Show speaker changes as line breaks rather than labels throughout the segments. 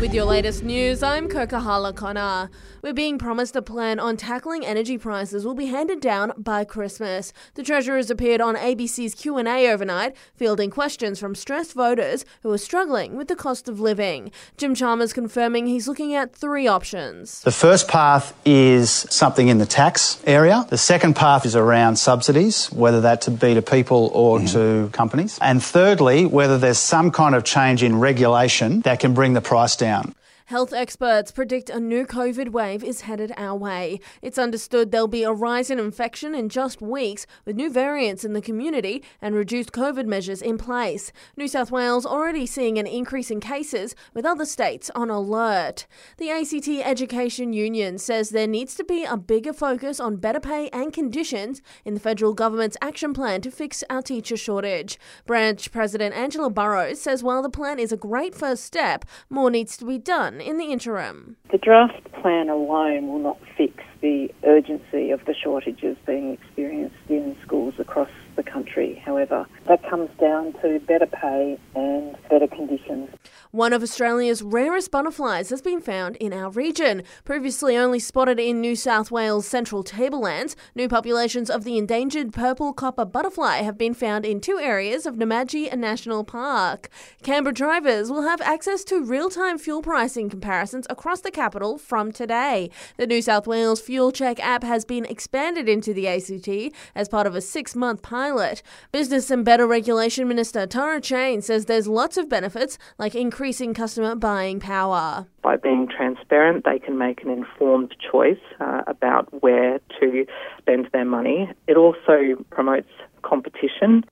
With your latest news, I'm Kokahala Connor. We're being promised a plan on tackling energy prices will be handed down by Christmas. The Treasurer's appeared on ABC's Q&A overnight, fielding questions from stressed voters who are struggling with the cost of living. Jim Chalmers confirming he's looking at three options.
The first path is something in the tax area. The second path is around subsidies, whether that to be to people or mm-hmm. to companies. And thirdly, whether there's some kind of change in regulation that can bring the price down down.
Health experts predict a new COVID wave is headed our way. It's understood there'll be a rise in infection in just weeks, with new variants in the community and reduced COVID measures in place. New South Wales already seeing an increase in cases, with other states on alert. The ACT Education Union says there needs to be a bigger focus on better pay and conditions in the federal government's action plan to fix our teacher shortage. Branch President Angela Burrows says while the plan is a great first step, more needs to be done in the interim?
The draft plan alone will not fix the urgency of the shortages being experienced in schools across the country. However, that comes down to better pay and better conditions.
One of Australia's rarest butterflies has been found in our region. Previously only spotted in New South Wales' central tablelands, new populations of the endangered purple copper butterfly have been found in two areas of Namadgi National Park. Canberra drivers will have access to real time fuel pricing comparisons across the capital from today. The New South Wales Fuel Check app has been expanded into the ACT as part of a six month pilot. Business and Better Regulation Minister Tara Cheyne says there's lots of benefits like increased increasing customer buying power.
By being transparent, they can make an informed choice uh, about where to spend their money. It also promotes competition.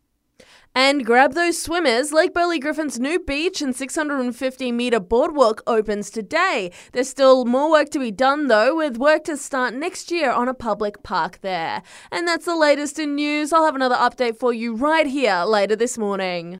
And grab those swimmers. Lake Burley Griffin's new beach and 650 metre boardwalk opens today. There's still more work to be done though, with work to start next year on a public park there. And that's the latest in news. I'll have another update for you right here later this morning.